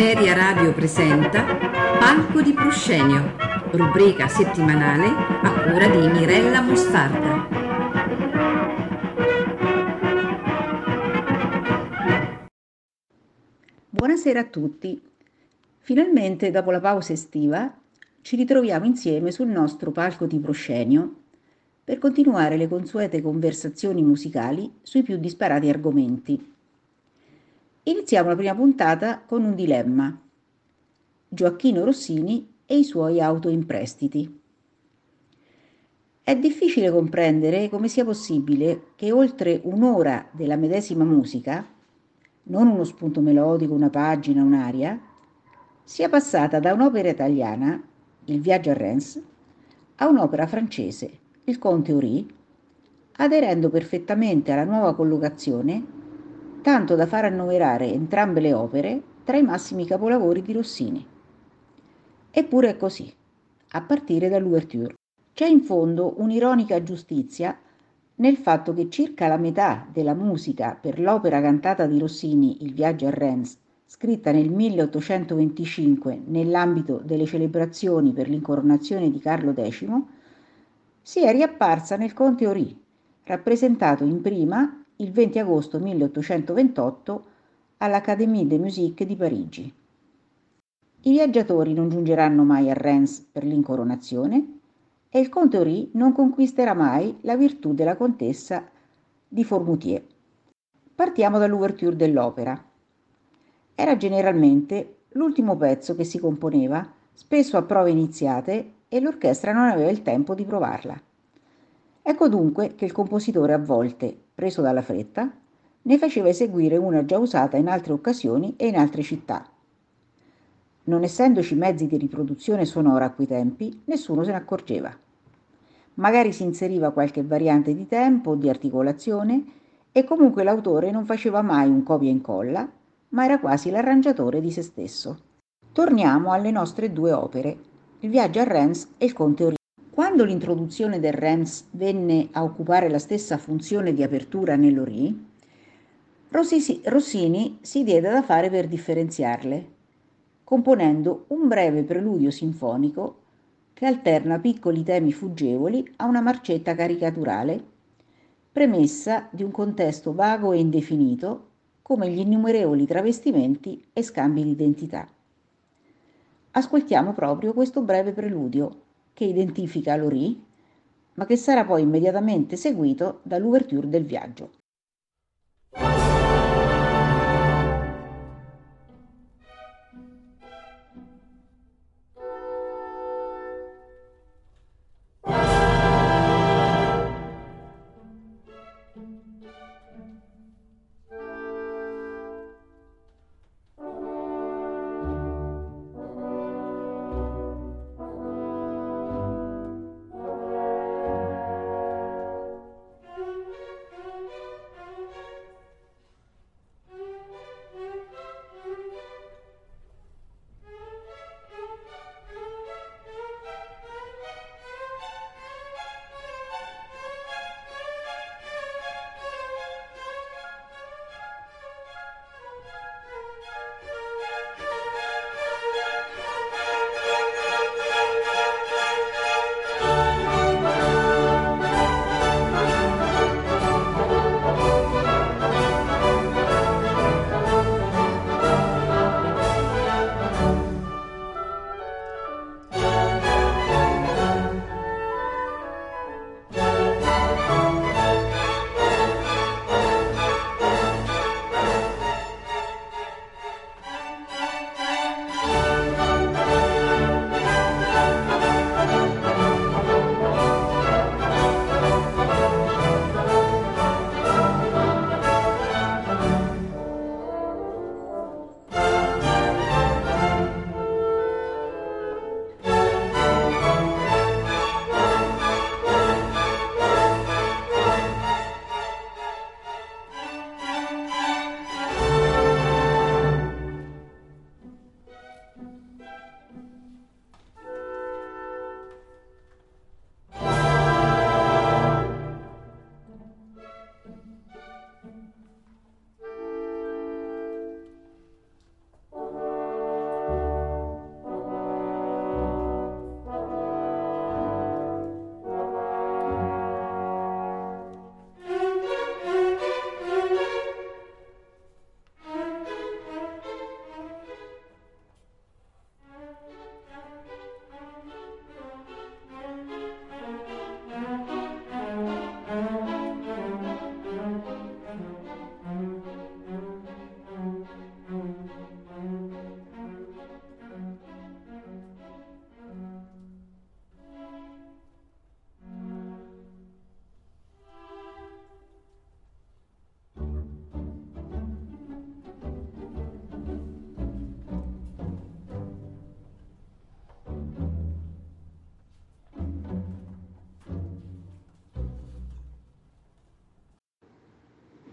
Ameria Radio presenta Palco di Proscenio, rubrica settimanale a cura di Mirella Mostarda. Buonasera a tutti. Finalmente, dopo la pausa estiva, ci ritroviamo insieme sul nostro palco di proscenio per continuare le consuete conversazioni musicali sui più disparati argomenti. Iniziamo la prima puntata con un dilemma. Gioacchino Rossini e i suoi auto in prestiti. È difficile comprendere come sia possibile che oltre un'ora della medesima musica, non uno spunto melodico, una pagina, un'aria, sia passata da un'opera italiana, Il viaggio a Reims, a un'opera francese, Il Conte Uri, aderendo perfettamente alla nuova collocazione tanto da far annoverare entrambe le opere tra i massimi capolavori di Rossini. Eppure è così, a partire dall'ouverture. C'è in fondo un'ironica giustizia nel fatto che circa la metà della musica per l'opera cantata di Rossini Il viaggio a Reims, scritta nel 1825 nell'ambito delle celebrazioni per l'incoronazione di Carlo X, sia riapparsa nel Conte Ori, rappresentato in prima il 20 agosto 1828 all'Académie de Musique di Parigi. I viaggiatori non giungeranno mai a Reims per l'incoronazione e il conte Ori non conquisterà mai la virtù della contessa di Formoutier. Partiamo dall'ouverture dell'opera. Era generalmente l'ultimo pezzo che si componeva, spesso a prove iniziate, e l'orchestra non aveva il tempo di provarla. Ecco dunque che il compositore a volte, preso dalla fretta, ne faceva eseguire una già usata in altre occasioni e in altre città. Non essendoci mezzi di riproduzione sonora a quei tempi, nessuno se ne accorgeva. Magari si inseriva qualche variante di tempo o di articolazione e comunque l'autore non faceva mai un copia e incolla, ma era quasi l'arrangiatore di se stesso. Torniamo alle nostre due opere, Il viaggio a Reims e Il Conte Origine. Quando l'introduzione del REMS venne a occupare la stessa funzione di apertura nell'ORI, Rossini si diede da fare per differenziarle, componendo un breve preludio sinfonico che alterna piccoli temi fuggevoli a una marcetta caricaturale, premessa di un contesto vago e indefinito come gli innumerevoli travestimenti e scambi di identità. Ascoltiamo proprio questo breve preludio che identifica Lori, ma che sarà poi immediatamente seguito dall'ouverture del viaggio.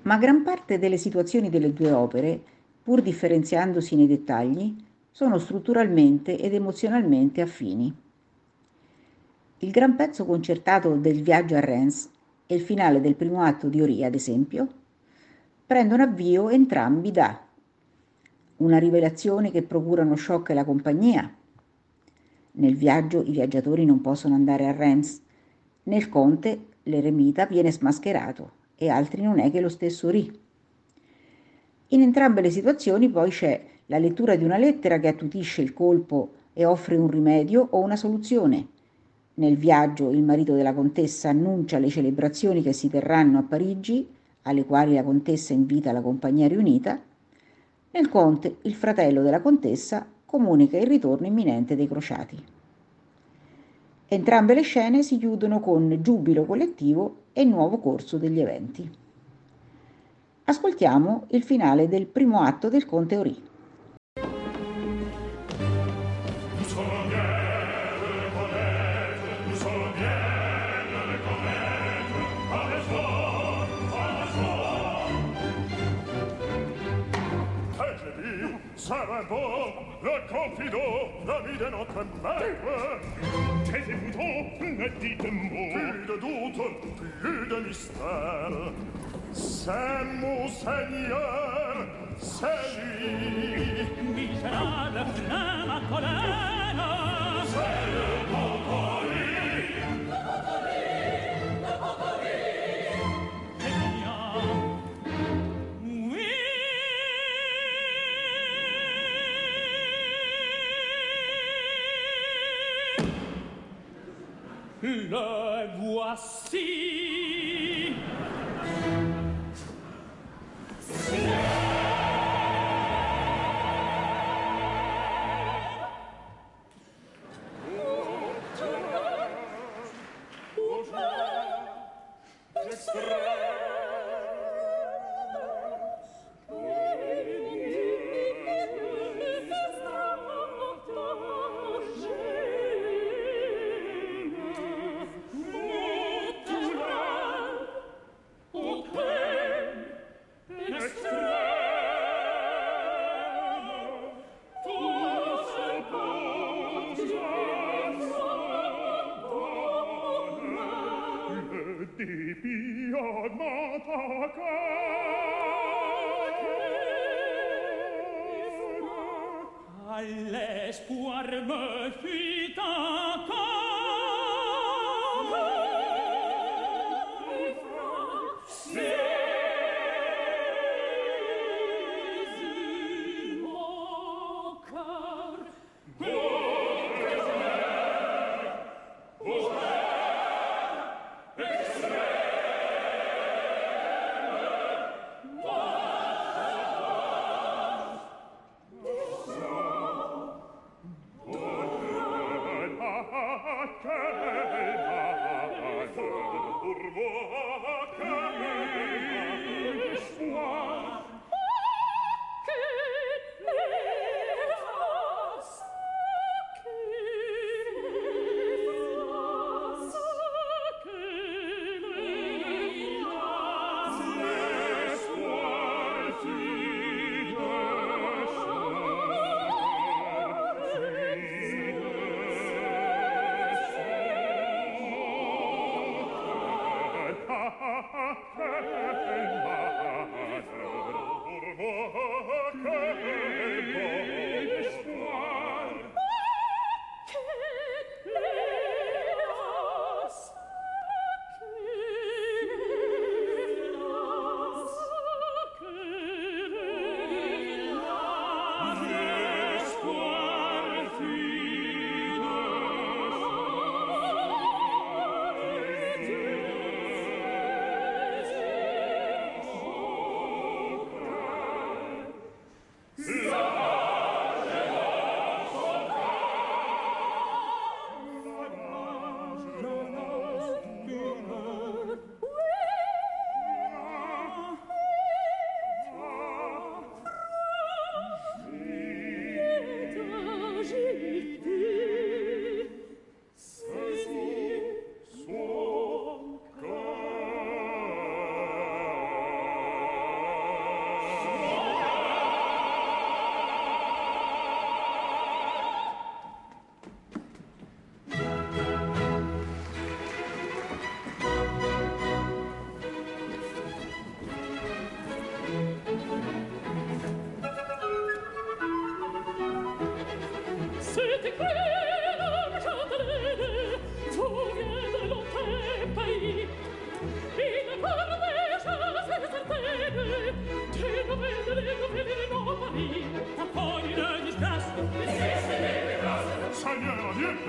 Ma gran parte delle situazioni delle due opere, pur differenziandosi nei dettagli, sono strutturalmente ed emozionalmente affini. Il gran pezzo concertato del viaggio a Reims e il finale del primo atto di Ori, ad esempio, prendono avvio entrambi da una rivelazione che procura uno shock alla compagnia. Nel viaggio i viaggiatori non possono andare a Reims. Nel conte l'eremita viene smascherato e altri non è che lo stesso Ri. In entrambe le situazioni poi c'è la lettura di una lettera che attutisce il colpo e offre un rimedio o una soluzione. Nel viaggio il marito della contessa annuncia le celebrazioni che si terranno a Parigi, alle quali la contessa invita la compagnia riunita. Nel conte il fratello della contessa comunica il ritorno imminente dei crociati. Entrambe le scene si chiudono con giubilo collettivo e nuovo corso degli eventi. Ascoltiamo il finale del primo atto del Conte Ori. Sarabo, le confident, l'ami de notre maître. Taisez-vous donc, ne dites mot. Plus de doute, plus de mystère. C'est mon Seigneur, c'est lui. Misérable, plein ma colère. C'est lui. le voici.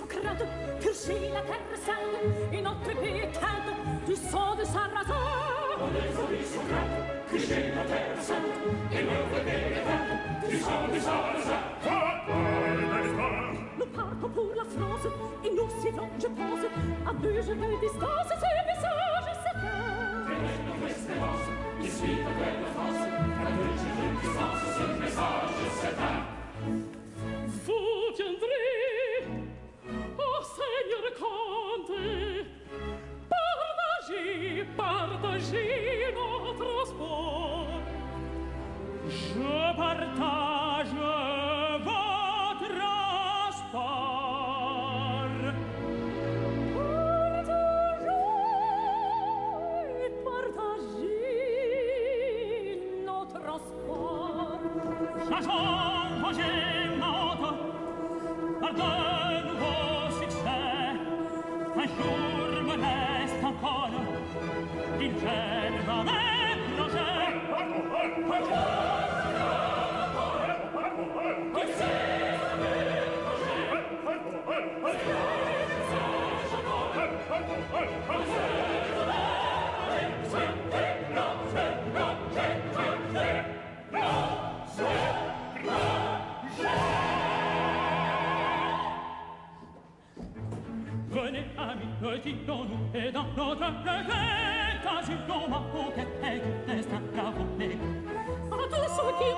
sucrato, la terra notte du sang de. On la terra du sang de. Le parco pour la France, et nous si long je pense, à deux jeux de distance, ce message s'éteint. Venez dans l'espérance, qui suit la belle France, à deux jeux de distance, ce message.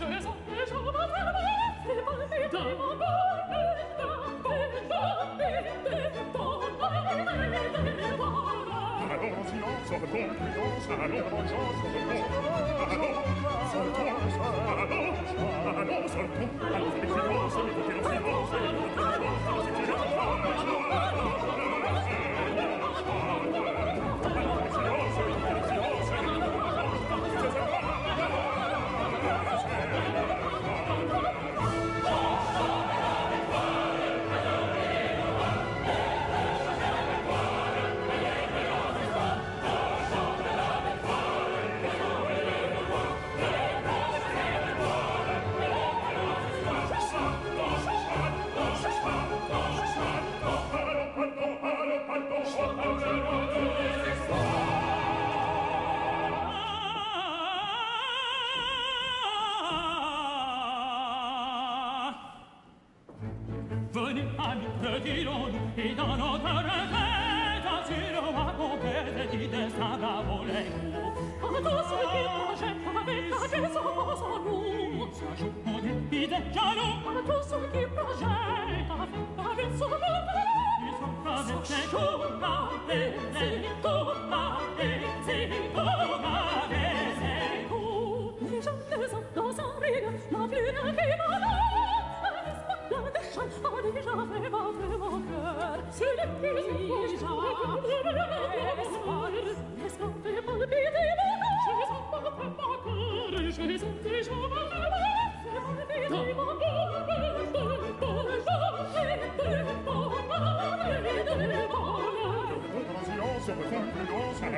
Allons, allons, allons, allons,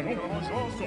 I'm not allons, allons,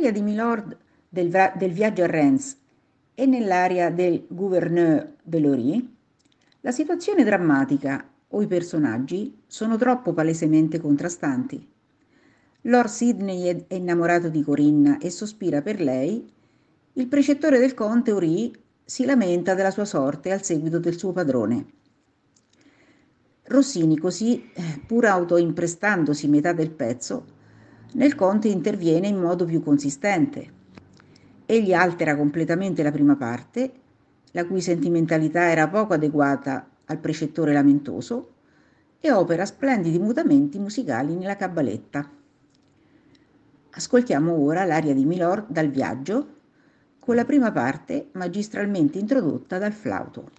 Nell'area di Milord del, del viaggio a Rennes e nell'area del gouverneur Belory, la situazione drammatica o i personaggi sono troppo palesemente contrastanti. Lord Sidney è innamorato di Corinna e sospira per lei. Il precettore del conte Uri si lamenta della sua sorte al seguito del suo padrone. Rossini così, eh, pur autoimprestandosi metà del pezzo, nel conte interviene in modo più consistente. Egli altera completamente la prima parte, la cui sentimentalità era poco adeguata al precettore lamentoso, e opera splendidi mutamenti musicali nella cabaletta. Ascoltiamo ora l'aria di Milord dal viaggio, con la prima parte magistralmente introdotta dal flauto.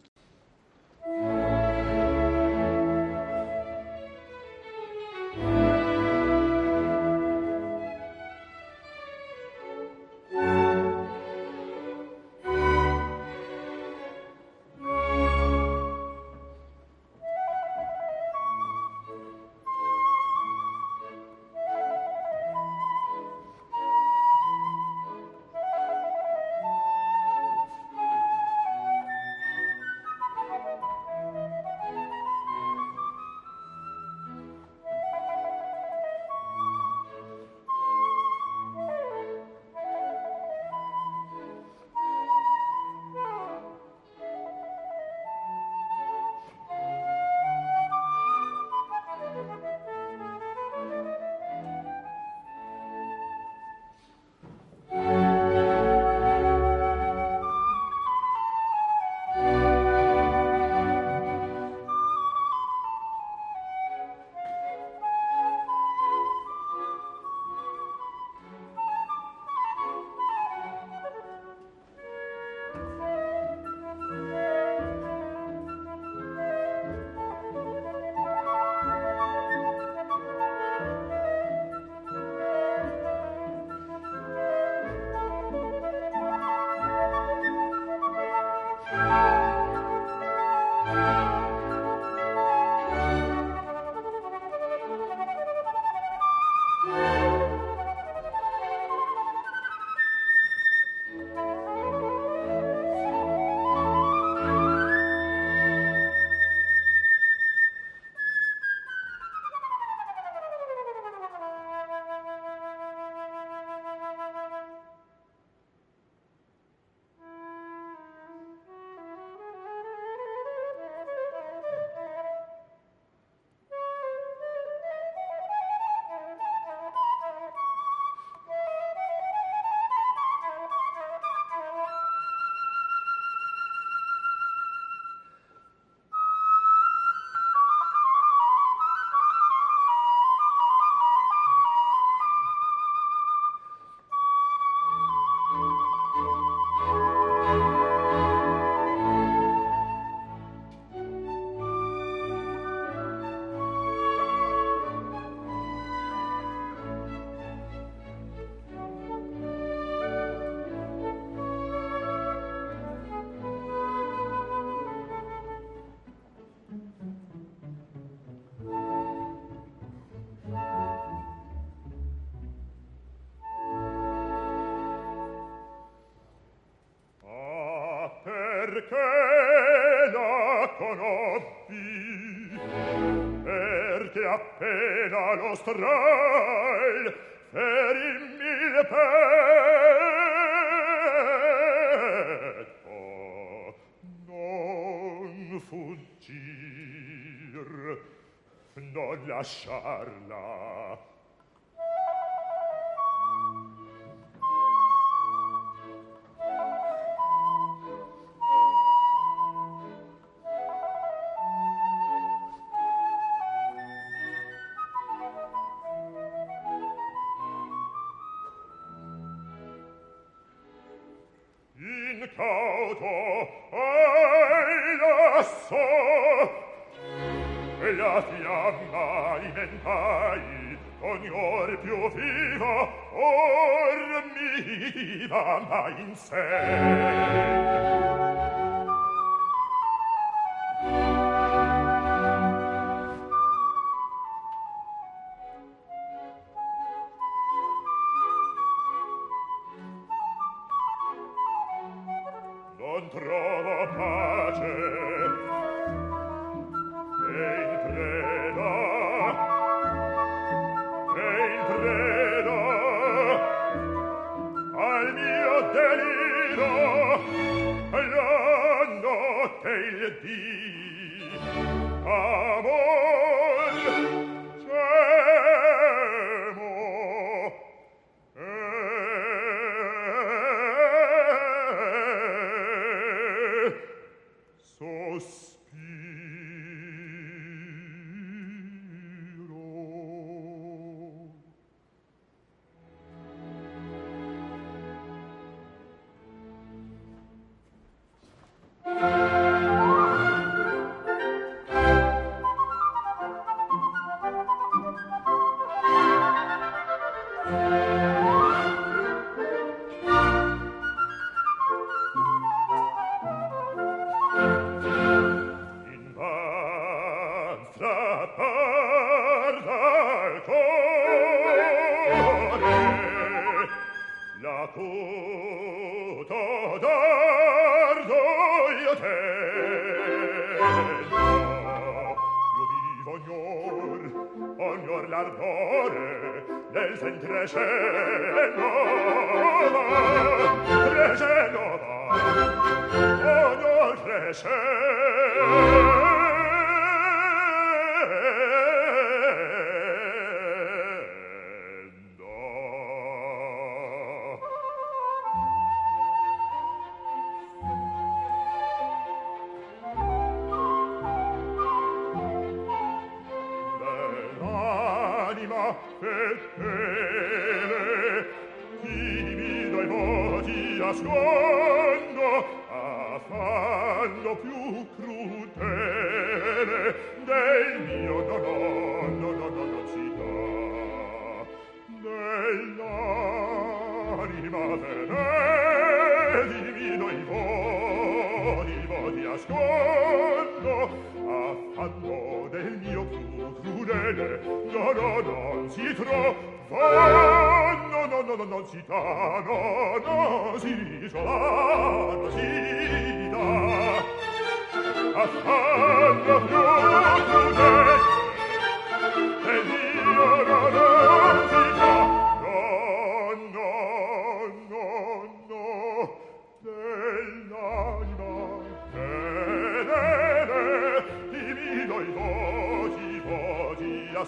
treasure.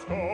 Oh.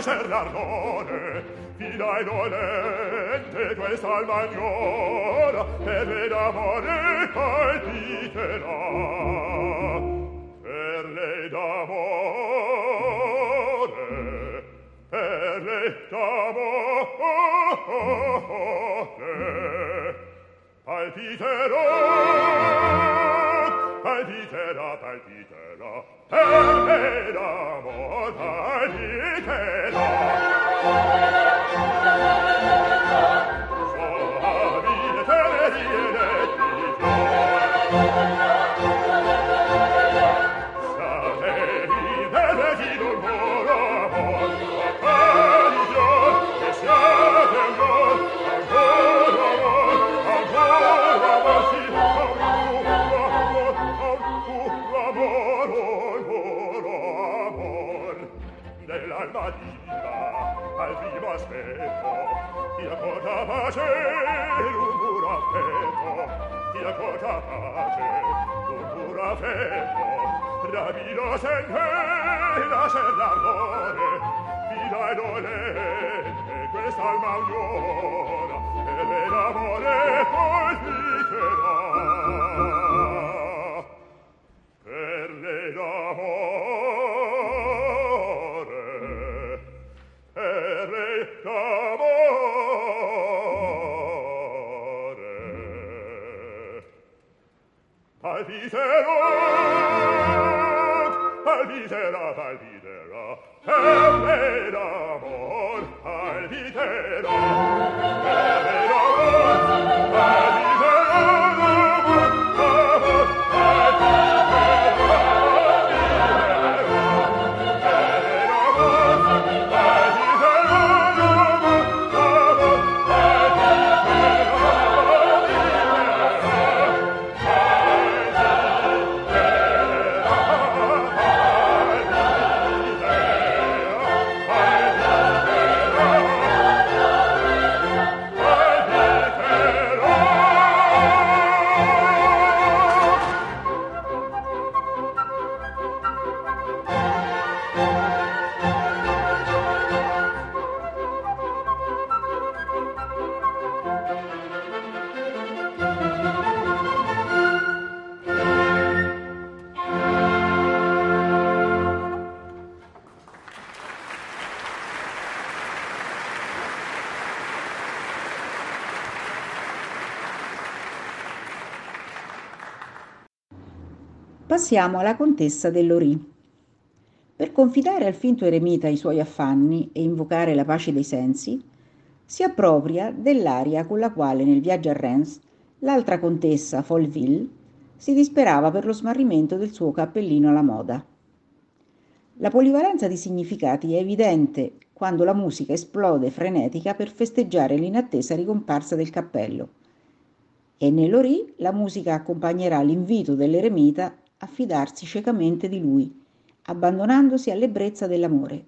tacer ragione fida e dolente quest'alma ignora e ved amore palpiterà per lei d'amore per lei d'amore palpiterà palpiterà palpiterà per me la mortalità saliva al primo aspetto io cosa pace un puro affetto io cosa pace un puro affetto ravido sempre la serra amore vita e dolente quest'alma uniona e l'amore colpicherà per l'amore palpiterat, palpitera, palpitera, per me d'amor, palpitera, per me d'amor, palpitera, Passiamo alla contessa dell'Ori. Per confidare al finto eremita i suoi affanni e invocare la pace dei sensi, si appropria dell'aria con la quale nel viaggio a Reims l'altra contessa, Folville, si disperava per lo smarrimento del suo cappellino alla moda. La polivalenza di significati è evidente quando la musica esplode frenetica per festeggiare l'inattesa ricomparsa del cappello. E nell'Ori la musica accompagnerà l'invito dell'eremita a fidarsi ciecamente di lui, abbandonandosi all'ebbrezza dell'amore.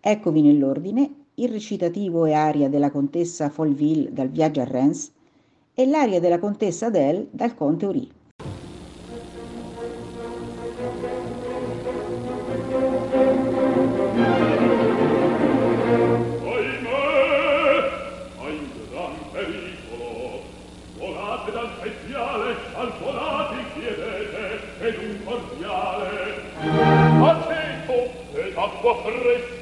Eccovi nell'ordine il recitativo e aria della contessa Folville dal Viaggio a Reims e l'aria della contessa Adele dal Conte Uri. Добрый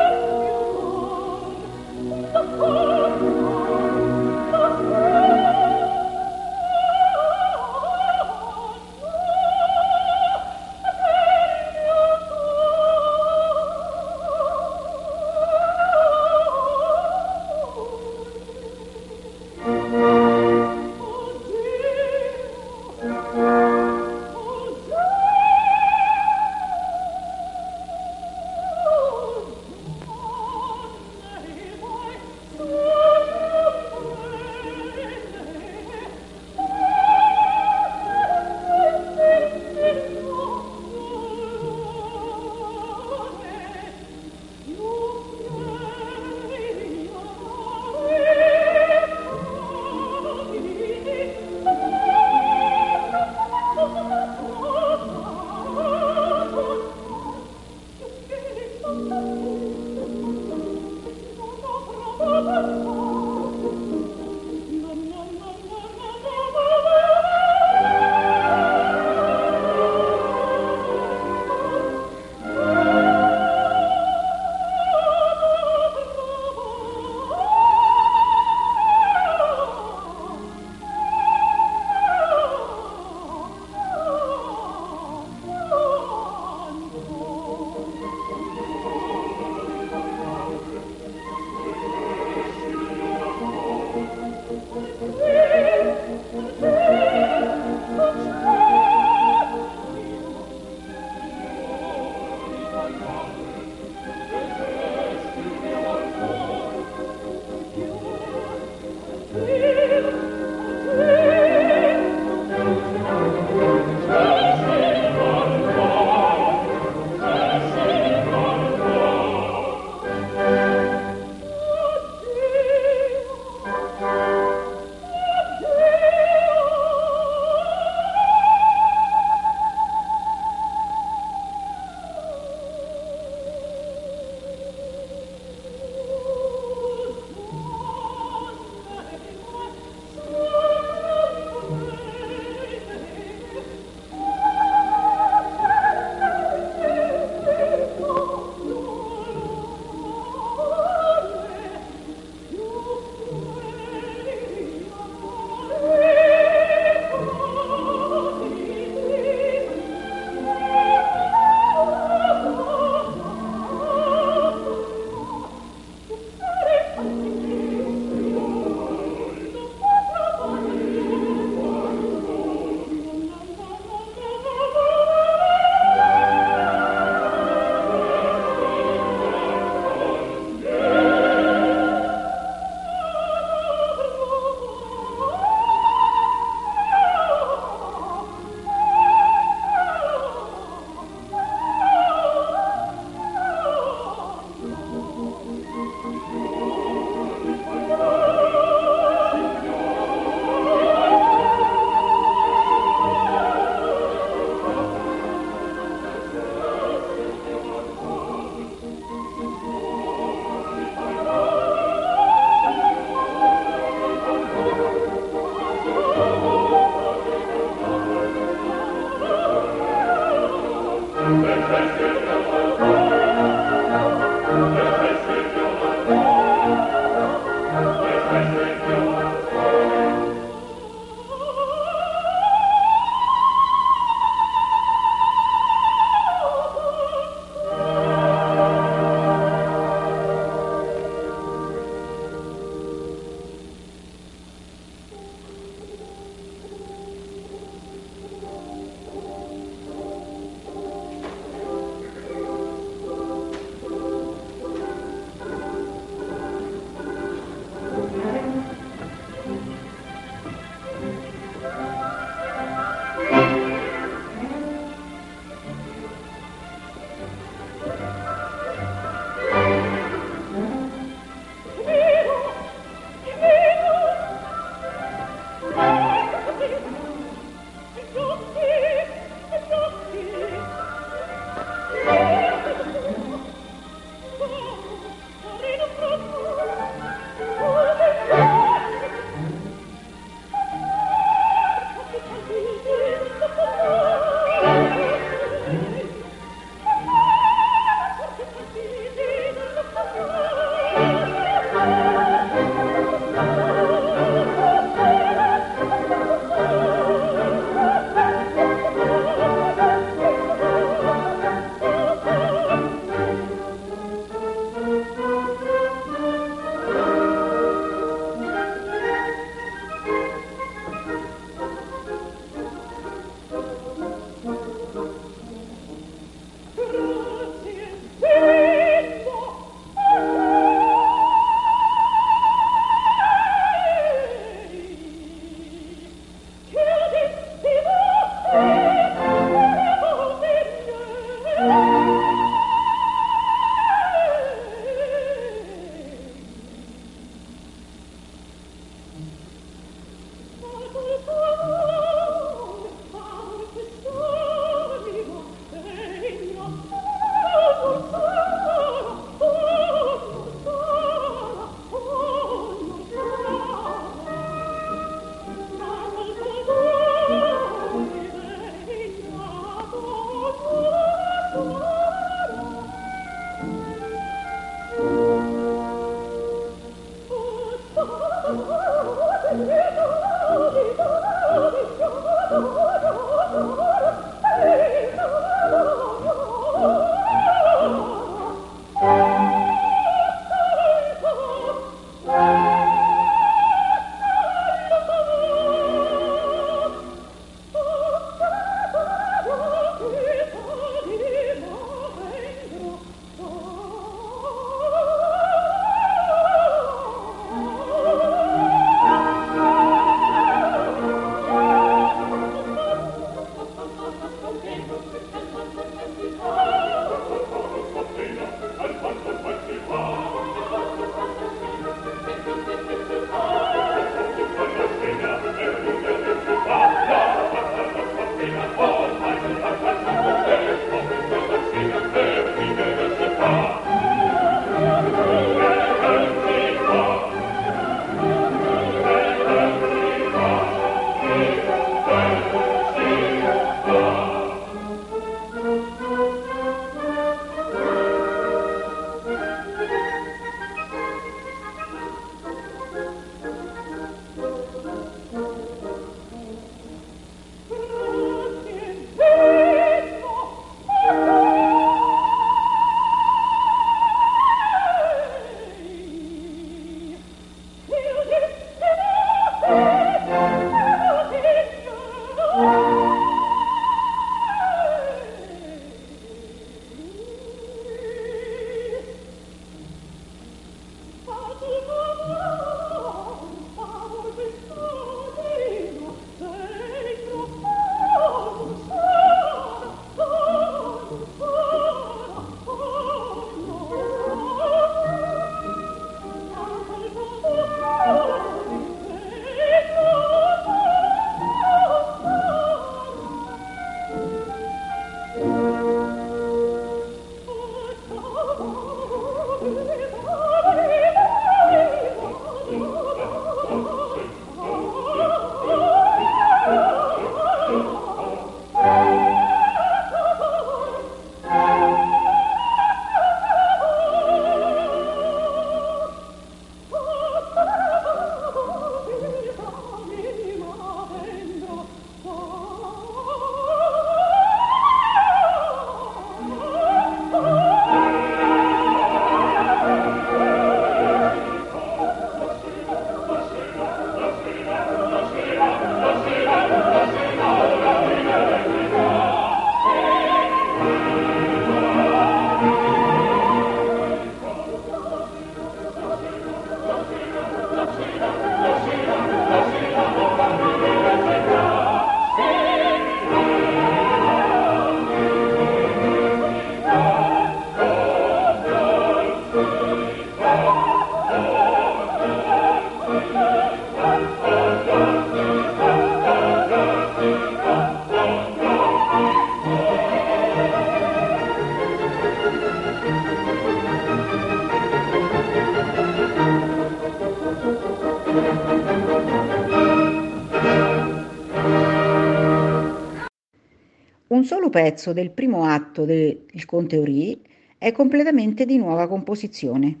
Pezzo del primo atto del Conte Ori è completamente di nuova composizione.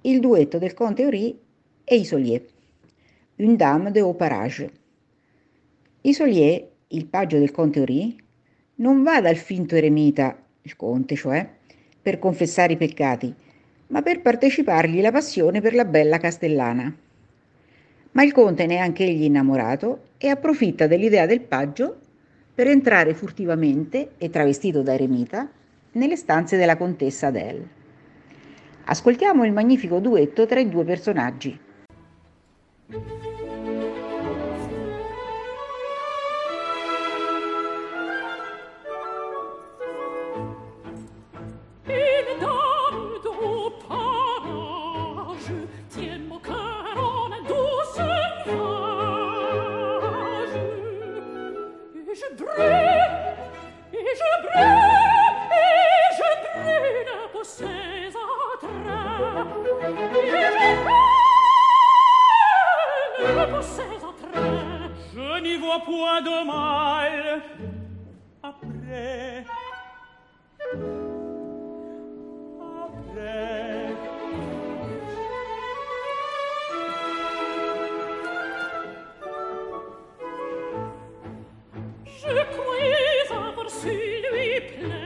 Il duetto del Conte Ori e Isolier. Une dame de haut parage. Isolier, il paggio del Conte Ori, non va dal finto eremita, il conte cioè, per confessare i peccati, ma per partecipargli la passione per la bella castellana. Ma il conte ne è anche egli innamorato e approfitta dell'idea del paggio per entrare furtivamente e travestito da eremita nelle stanze della contessa Adele. Ascoltiamo il magnifico duetto tra i due personaggi. vous point de mal. Après après je crois avoir su lui plaire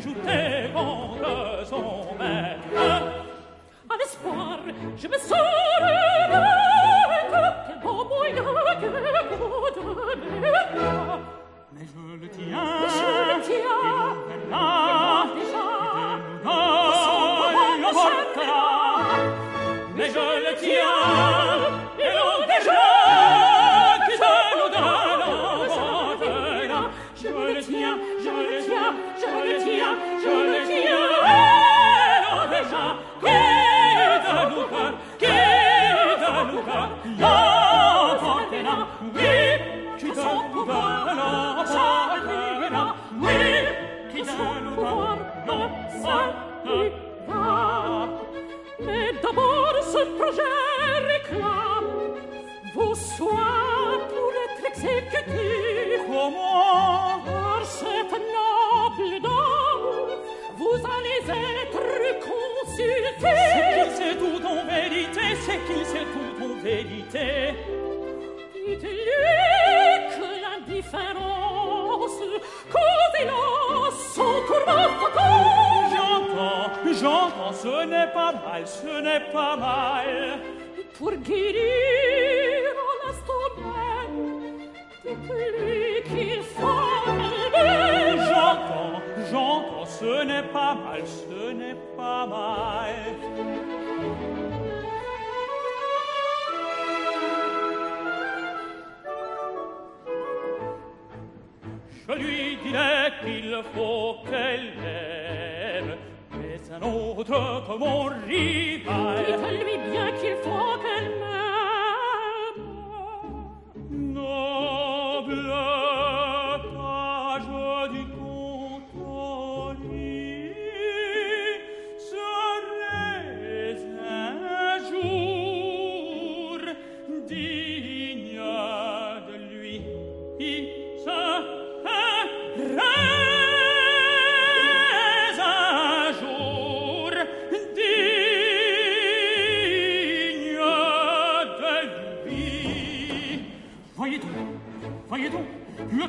je ajouter contre son maître. À l'espoir, je me serai quel beau moyen que vous Mais je le tiens, Mais je le tiens, il nous verra déjà, il nous donnera, Mais je le tiens, seul projet réclame Vous soins pour être exécutif Comment par cette noble dame Vous allez être consulté C'est qu'il sait tout en vérité C'est qu'il sait tout en vérité Dites-lui que l'indifférence Cause hélas son tourment la ce n'est pas mal, ce n'est pas mal. Pour guérir l'estomac, dites-lui qu'il faut J'entends, j'entends, ce n'est pas mal, ce n'est pas mal. Je lui dirai qu'il faut qu'elle aime, un autre que mon rival. Dites-lui bien qu'il faut qu'elle m'aime. Noble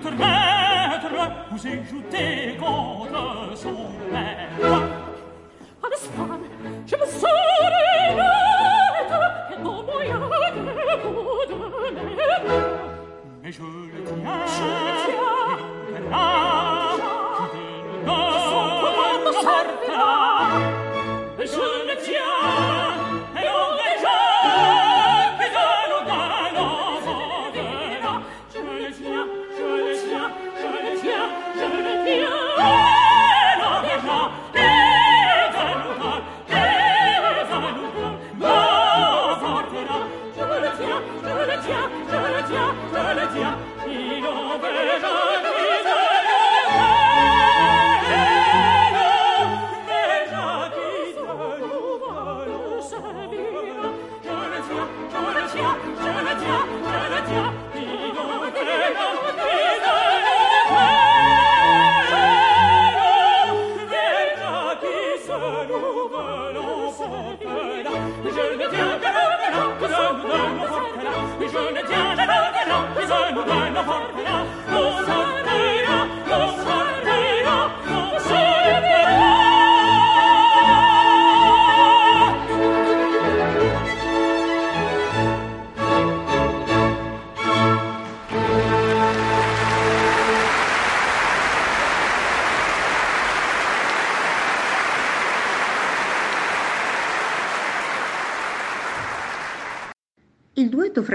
te remettre, vous et je t'ai contre son père.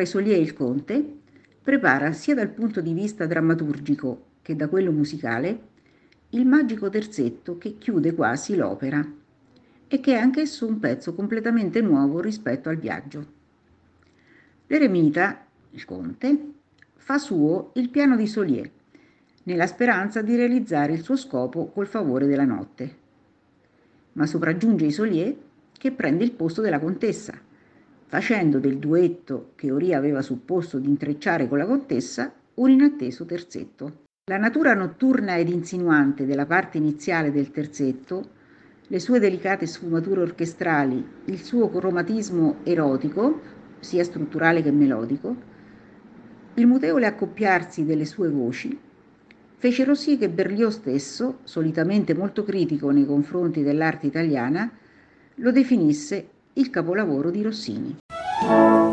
I e il Conte prepara sia dal punto di vista drammaturgico che da quello musicale il magico terzetto che chiude quasi l'opera e che è anch'esso un pezzo completamente nuovo rispetto al viaggio. L'eremita, il Conte, fa suo il piano di Solier nella speranza di realizzare il suo scopo col favore della notte. Ma sopraggiunge Isolier che prende il posto della contessa, facendo del duetto che Oria aveva supposto di intrecciare con la contessa un inatteso terzetto. La natura notturna ed insinuante della parte iniziale del terzetto, le sue delicate sfumature orchestrali, il suo cromatismo erotico, sia strutturale che melodico, il mutevole accoppiarsi delle sue voci, fecero sì che Berlioz stesso, solitamente molto critico nei confronti dell'arte italiana, lo definisse il capolavoro di Rossini. Alla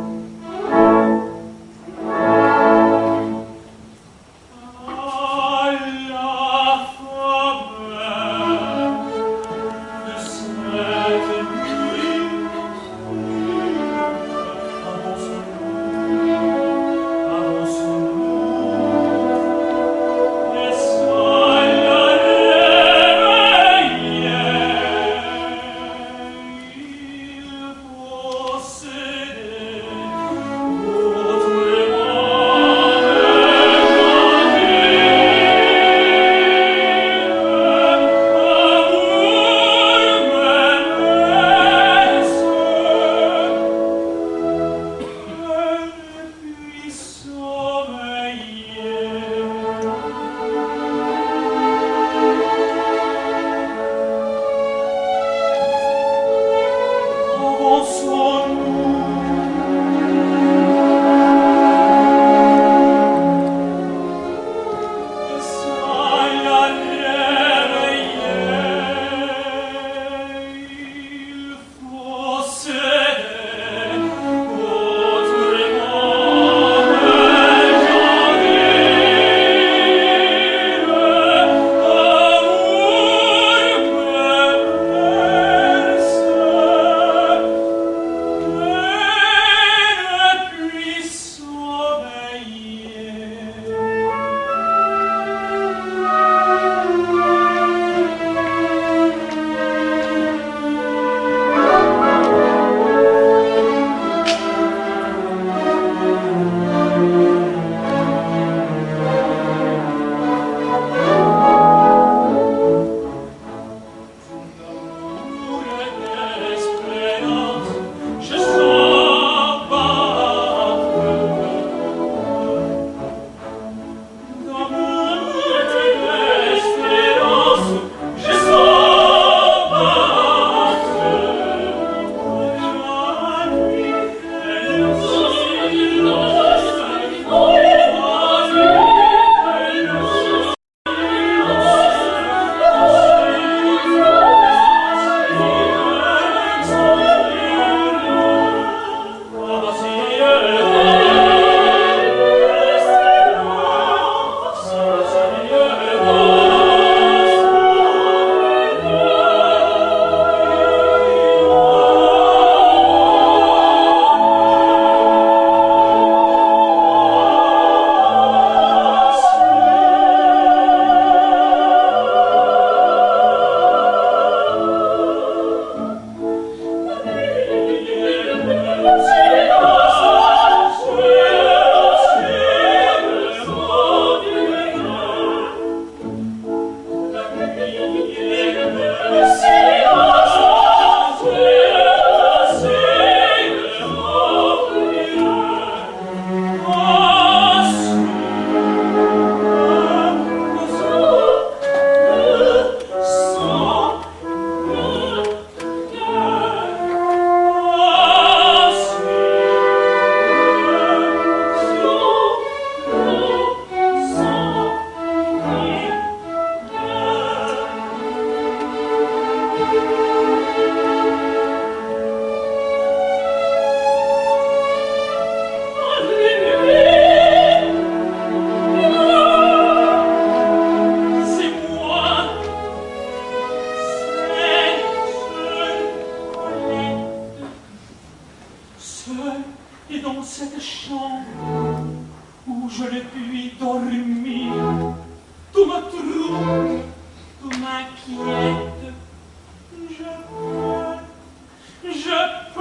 Je peux, je peux.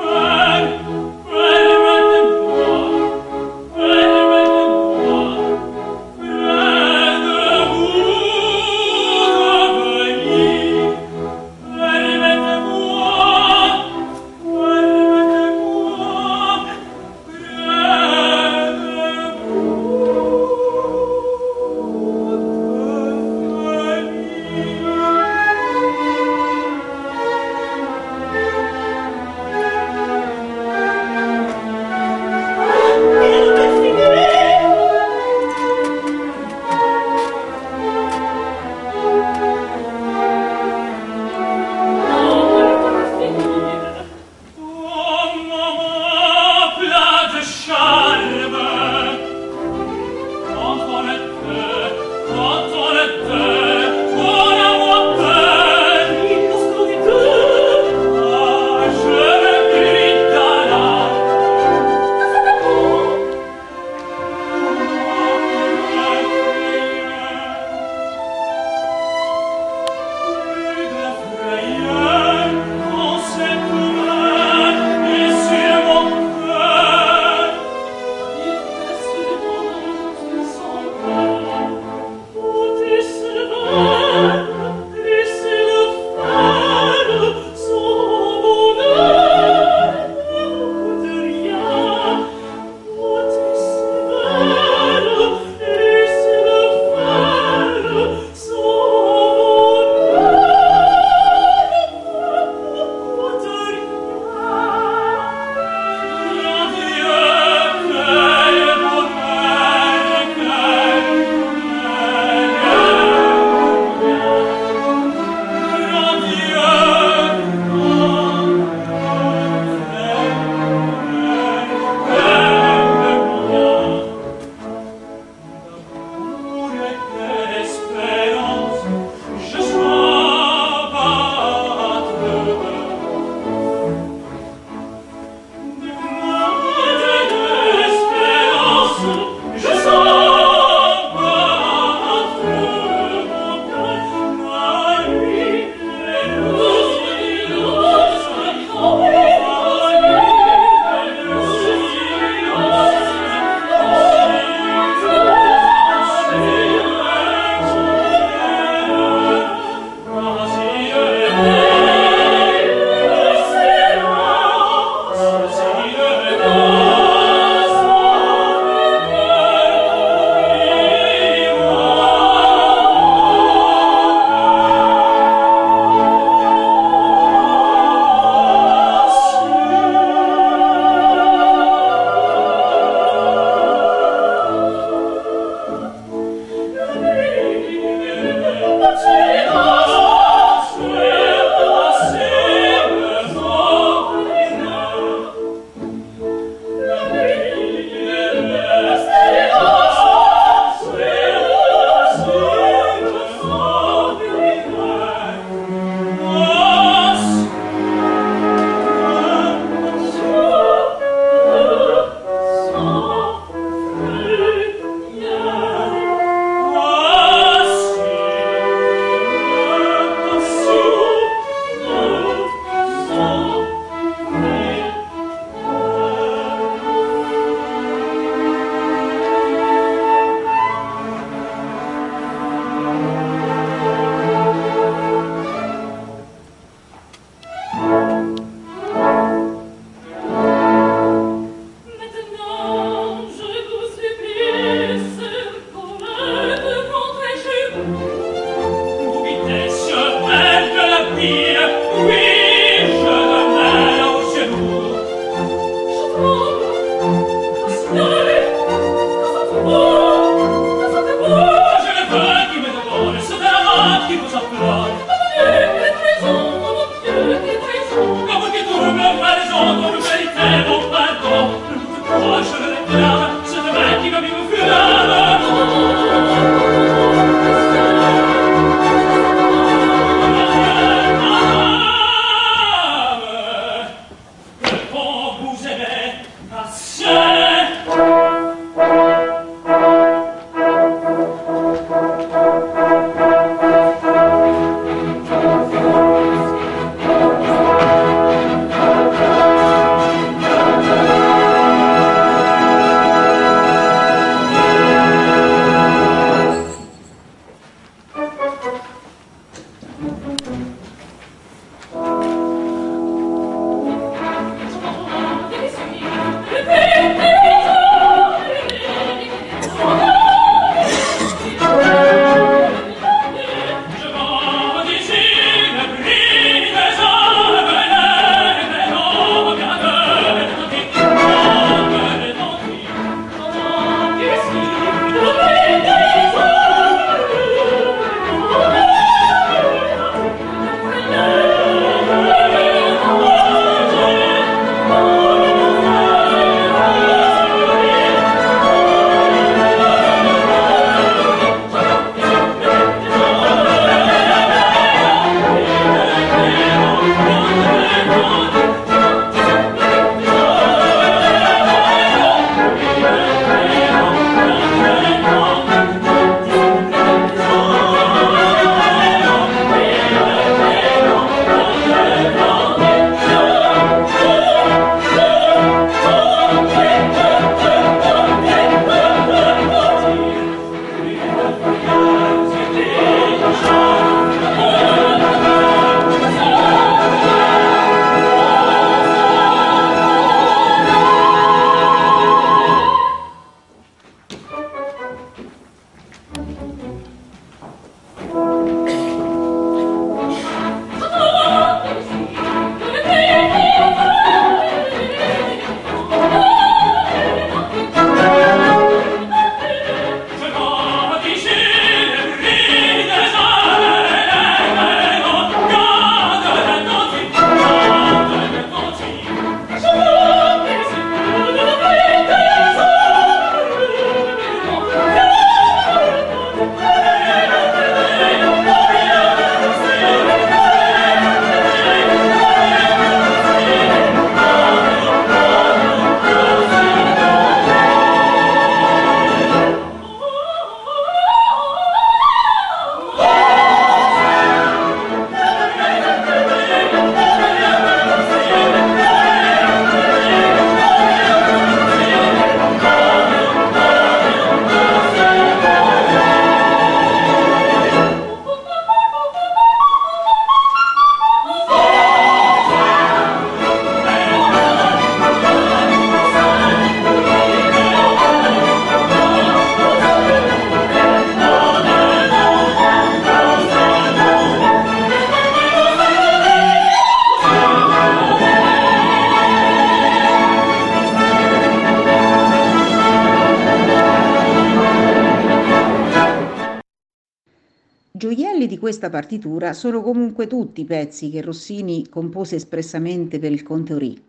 questa partitura sono comunque tutti pezzi che Rossini compose espressamente per il Conte Orì.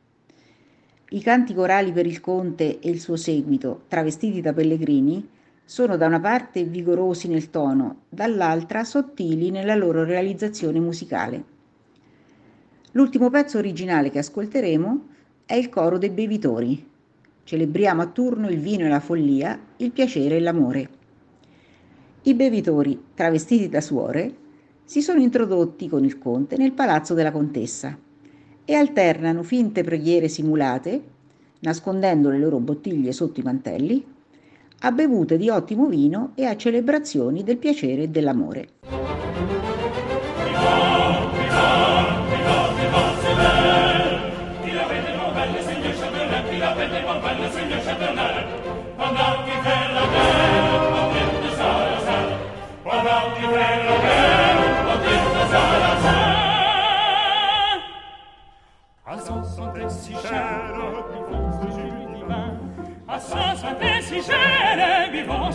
I canti corali per il Conte e il suo seguito, travestiti da Pellegrini, sono da una parte vigorosi nel tono, dall'altra sottili nella loro realizzazione musicale. L'ultimo pezzo originale che ascolteremo è il coro dei bevitori. Celebriamo a turno il vino e la follia, il piacere e l'amore. I bevitori, travestiti da suore, si sono introdotti con il conte nel palazzo della contessa e alternano finte preghiere simulate, nascondendo le loro bottiglie sotto i mantelli, a bevute di ottimo vino e a celebrazioni del piacere e dell'amore.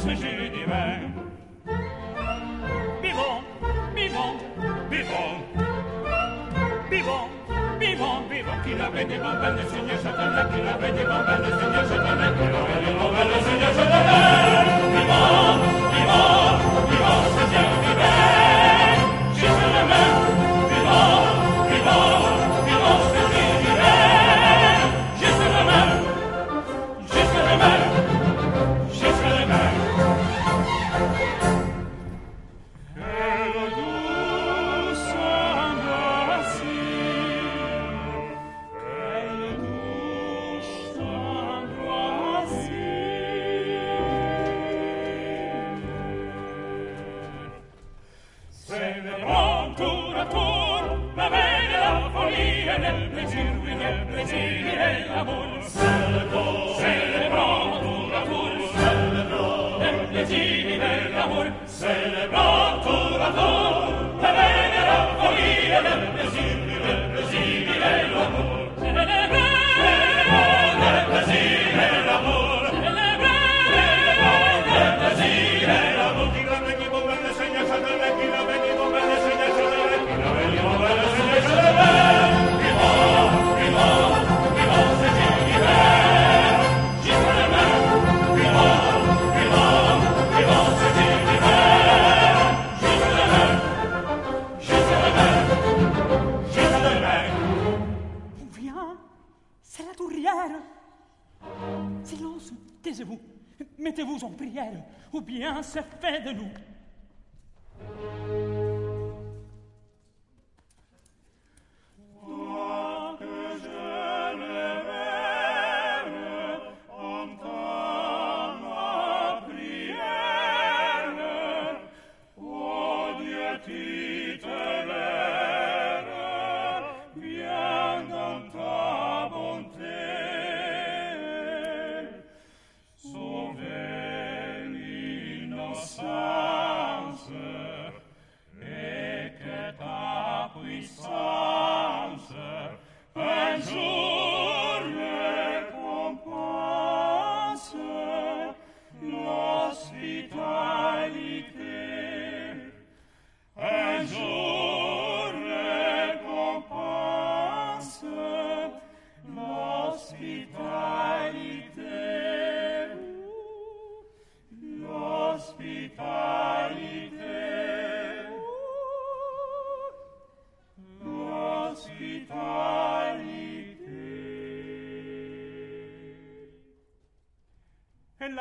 Session. Christ.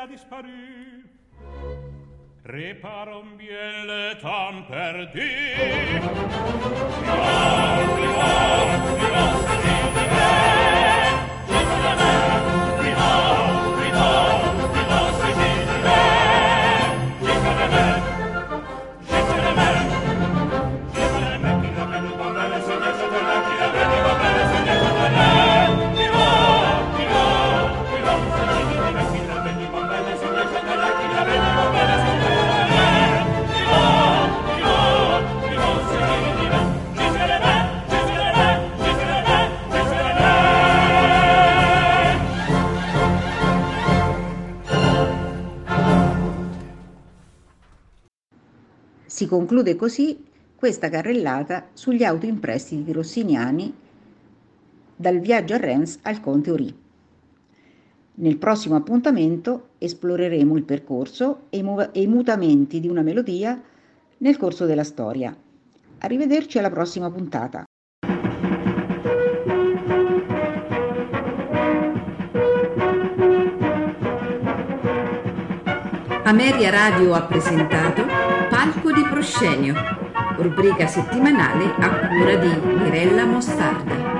disparu. Réparons bien le temps Oh! Conclude così questa carrellata sugli autoimprestiti rossiniani dal viaggio a Reims al Conte Ori. Nel prossimo appuntamento esploreremo il percorso e i, mu- i mutamenti di una melodia nel corso della storia. Arrivederci alla prossima puntata. Ameria Radio ha presentato Palco di Proscenio, rubrica settimanale a cura di Mirella Mostarda.